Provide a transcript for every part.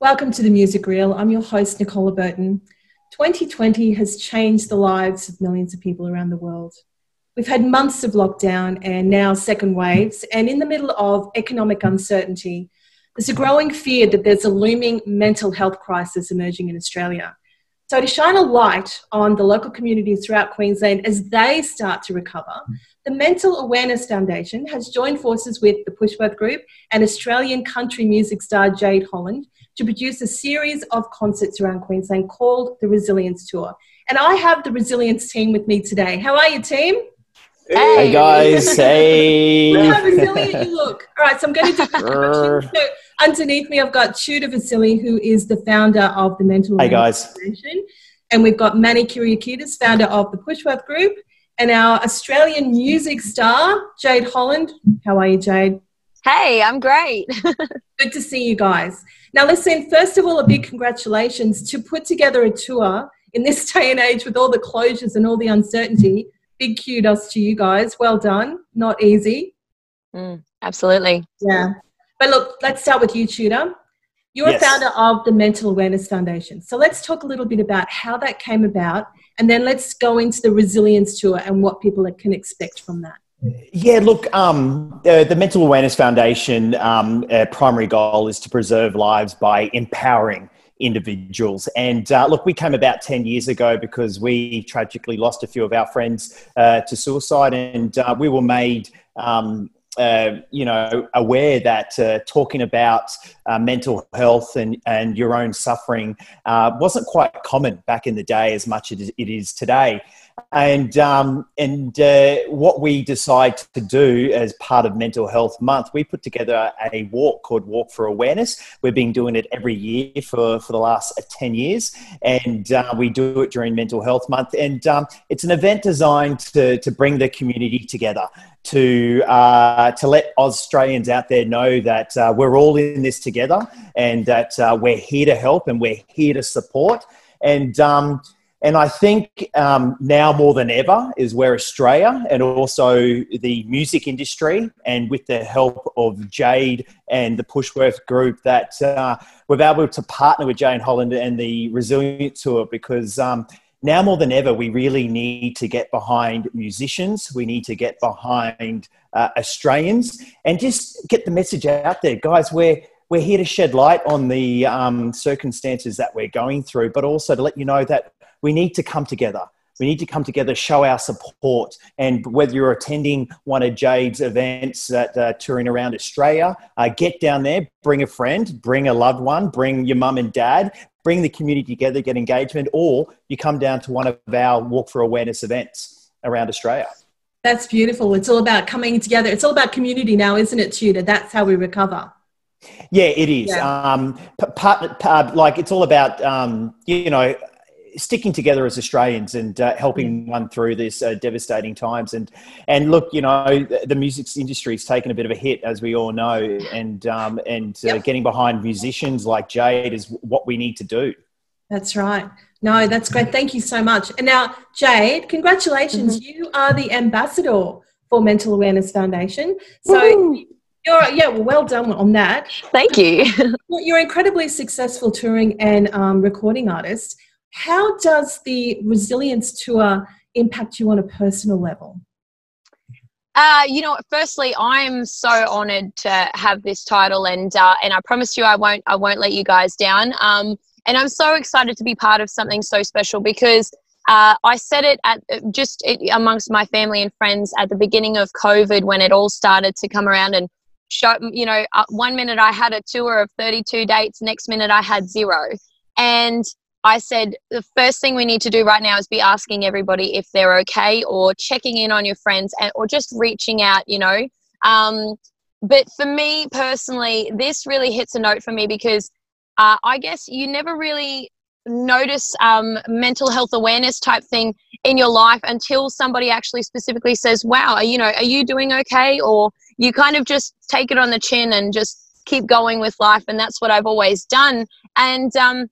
Welcome to the Music Real. I'm your host, Nicola Burton. 2020 has changed the lives of millions of people around the world. We've had months of lockdown and now second waves, and in the middle of economic uncertainty, there's a growing fear that there's a looming mental health crisis emerging in Australia. So, to shine a light on the local communities throughout Queensland as they start to recover, the Mental Awareness Foundation has joined forces with the Pushworth Group and Australian country music star Jade Holland to produce a series of concerts around Queensland called the Resilience Tour. And I have the Resilience team with me today. How are you, team? Hey, hey guys, hey. Look how resilient you look. All right, so I'm going to do so underneath me. I've got Tudor Vasile, who is the founder of the Mental Hey guys. Foundation. And we've got Manny Kyriakidis, founder of the Pushworth Group, and our Australian music star, Jade Holland. How are you, Jade? Hey, I'm great. Good to see you guys. Now, listen, first of all, a big congratulations to put together a tour in this day and age with all the closures and all the uncertainty. Big kudos to you guys. Well done. Not easy. Mm, absolutely. Yeah. But look, let's start with you, Tudor. You're yes. a founder of the Mental Awareness Foundation. So let's talk a little bit about how that came about, and then let's go into the resilience tour and what people can expect from that. Yeah, look, um, the, the, Mental Awareness Foundation um, primary goal is to preserve lives by empowering individuals. And uh, look, we came about 10 years ago because we tragically lost a few of our friends uh, to suicide, and uh, we were made. Um, uh, you know, aware that uh, talking about uh, mental health and, and your own suffering uh, wasn't quite common back in the day as much as it is today. And um, and uh, what we decide to do as part of Mental Health Month, we put together a walk called Walk for Awareness. We've been doing it every year for, for the last ten years, and uh, we do it during Mental Health Month. And um, it's an event designed to to bring the community together to uh, to let Australians out there know that uh, we're all in this together and that uh, we're here to help and we're here to support. And um, and I think um, now more than ever is where Australia and also the music industry, and with the help of Jade and the Pushworth Group, that uh, we're able to partner with Jade Holland and the Resilient Tour because um, now more than ever, we really need to get behind musicians. We need to get behind uh, Australians and just get the message out there, guys. We're we're here to shed light on the um, circumstances that we're going through, but also to let you know that we need to come together. We need to come together, show our support. And whether you're attending one of Jade's events that uh, touring around Australia, uh, get down there, bring a friend, bring a loved one, bring your mum and dad, bring the community together, get engagement, or you come down to one of our Walk for Awareness events around Australia. That's beautiful. It's all about coming together. It's all about community now, isn't it, Tudor? That's how we recover. Yeah, it is. Yeah. Um, part, part, like it's all about um, you know sticking together as Australians and uh, helping one through this uh, devastating times. And and look, you know, the music industry has taken a bit of a hit, as we all know, and um, and uh, getting behind musicians like Jade is what we need to do. That's right. No, that's great. Thank you so much. And now, Jade, congratulations! Mm-hmm. You are the ambassador for Mental Awareness Foundation. So. Woo! You're, yeah, well, well done on that. Thank you. You're incredibly successful touring and um, recording artist. How does the resilience tour impact you on a personal level? Uh, you know, firstly, I'm so honoured to have this title, and uh, and I promise you, I won't I won't let you guys down. Um, and I'm so excited to be part of something so special because uh, I said it at just it, amongst my family and friends at the beginning of COVID when it all started to come around and show. You know, uh, one minute I had a tour of 32 dates, next minute I had zero, and I said the first thing we need to do right now is be asking everybody if they're okay or checking in on your friends and or just reaching out, you know. Um, but for me personally, this really hits a note for me because uh, I guess you never really notice um, mental health awareness type thing in your life until somebody actually specifically says, "Wow, are, you know, are you doing okay?" Or you kind of just take it on the chin and just keep going with life, and that's what I've always done. And um,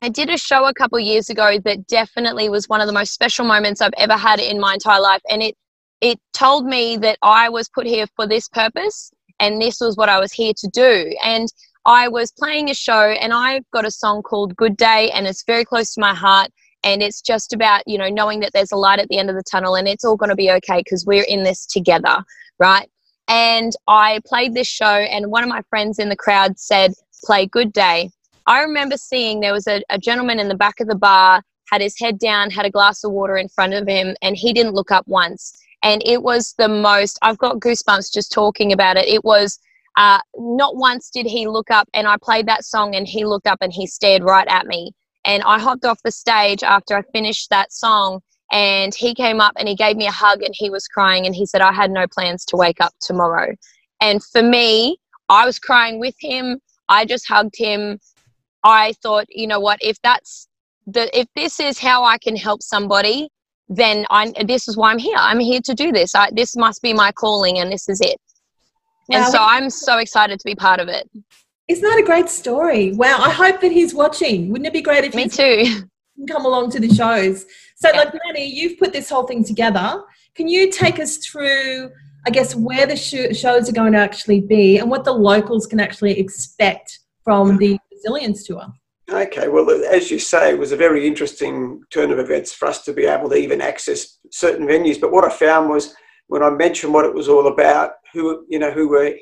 I did a show a couple years ago that definitely was one of the most special moments I've ever had in my entire life, and it it told me that I was put here for this purpose and this was what I was here to do. And I was playing a show and I've got a song called Good Day and it's very close to my heart and it's just about you know knowing that there's a light at the end of the tunnel and it's all going to be okay because we're in this together right and i played this show and one of my friends in the crowd said play good day i remember seeing there was a, a gentleman in the back of the bar had his head down had a glass of water in front of him and he didn't look up once and it was the most i've got goosebumps just talking about it it was uh, not once did he look up and i played that song and he looked up and he stared right at me and I hopped off the stage after I finished that song. And he came up and he gave me a hug and he was crying and he said, I had no plans to wake up tomorrow. And for me, I was crying with him. I just hugged him. I thought, you know what, if that's the if this is how I can help somebody, then I this is why I'm here. I'm here to do this. I, this must be my calling and this is it. And so I'm so excited to be part of it. Isn't that a great story? Wow. I hope that he's watching. Wouldn't it be great if Me too. Can come along to the shows? So, yeah. like, Manny, you've put this whole thing together. Can you take us through, I guess, where the sh- shows are going to actually be and what the locals can actually expect from the Resilience Tour? Okay, well, as you say, it was a very interesting turn of events for us to be able to even access certain venues. But what I found was when I mentioned what it was all about, who you know who were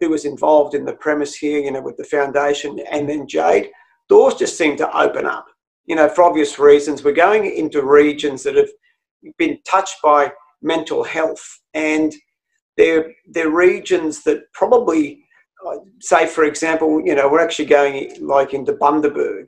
who was involved in the premise here, you know, with the foundation, and then Jade, doors just seem to open up. You know, for obvious reasons, we're going into regions that have been touched by mental health, and they're they're regions that probably, say, for example, you know, we're actually going like into Bundaberg,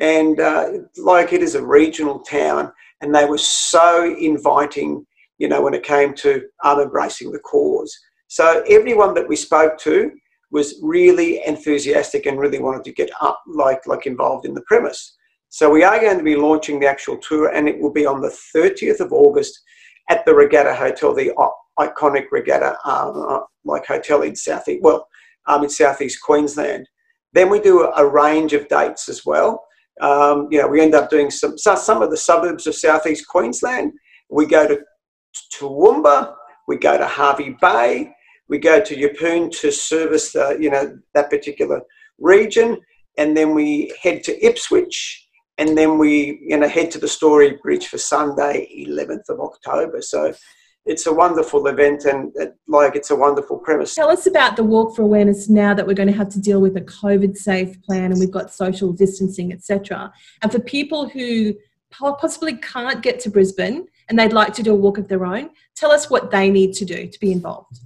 and uh, like it is a regional town, and they were so inviting, you know, when it came to um, embracing the cause. So everyone that we spoke to was really enthusiastic and really wanted to get up, like, like involved in the premise. So we are going to be launching the actual tour, and it will be on the 30th of August at the Regatta Hotel, the iconic Regatta um, like hotel in South well um, in southeast Queensland. Then we do a range of dates as well. Um, you know, we end up doing some some of the suburbs of southeast Queensland. We go to Toowoomba, we go to Hervey Bay, we go to Yeppoon to service the, you know, that particular region, and then we head to Ipswich, and then we, you know, head to the Story Bridge for Sunday, 11th of October. So it's a wonderful event and uh, like it's a wonderful premise. Tell us about the Walk for Awareness now that we're going to have to deal with a COVID safe plan and we've got social distancing, etc. And for people who possibly can't get to Brisbane and they'd like to do a walk of their own, tell us what they need to do to be involved.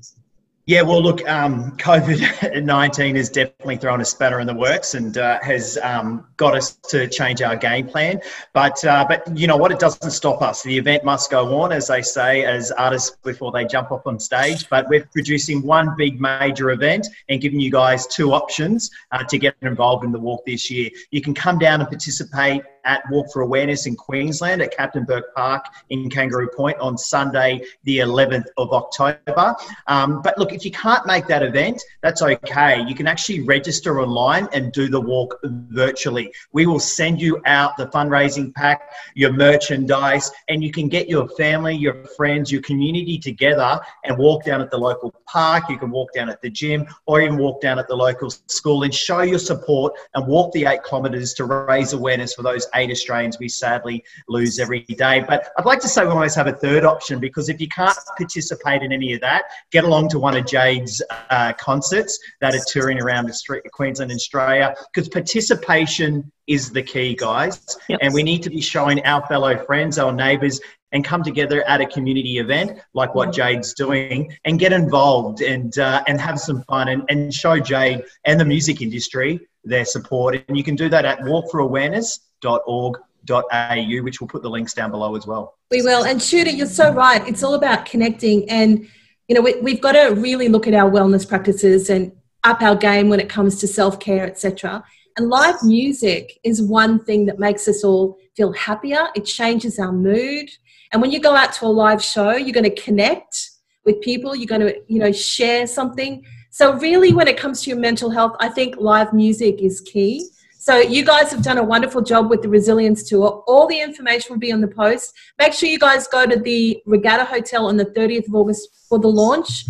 Yeah, well, look, um, COVID 19 has definitely thrown a spanner in the works and uh, has um, got us to change our game plan. But, uh, but you know what? It doesn't stop us. The event must go on, as they say, as artists before they jump up on stage. But we're producing one big major event and giving you guys two options uh, to get involved in the walk this year. You can come down and participate at Walk for Awareness in Queensland at Captain Burke Park in Kangaroo Point on Sunday, the 11th of October. Um, but look, if you can't make that event, that's okay. You can actually register online and do the walk virtually. We will send you out the fundraising pack, your merchandise, and you can get your family, your friends, your community together and walk down at the local park. You can walk down at the gym or even walk down at the local school and show your support and walk the eight kilometres to raise awareness for those eight Australians we sadly lose every day. But I'd like to say we always have a third option because if you can't participate in any of that, get along to one of Jade's uh, concerts that are touring around Queensland and Australia because participation is the key, guys. Yep. And we need to be showing our fellow friends, our neighbours, and come together at a community event like what Jade's doing and get involved and uh, and have some fun and, and show Jade and the music industry their support. And you can do that at walkforawareness.org.au, which we'll put the links down below as well. We will. And Tudor, you're so right. It's all about connecting. And, you know, we, we've got to really look at our wellness practices and up our game when it comes to self care, etc. And live music is one thing that makes us all feel happier. It changes our mood. And when you go out to a live show, you're going to connect with people. You're going to, you know, share something. So, really, when it comes to your mental health, I think live music is key. So, you guys have done a wonderful job with the Resilience Tour. All the information will be on the post. Make sure you guys go to the Regatta Hotel on the 30th of August for the launch.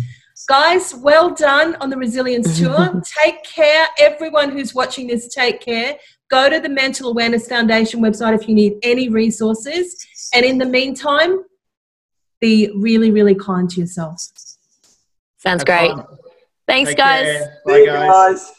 Guys, well done on the Resilience Tour. take care. Everyone who's watching this, take care. Go to the Mental Awareness Foundation website if you need any resources. And in the meantime, be really, really kind to yourself. Sounds great. Thanks, Take guys. care. See Bye, guys. guys.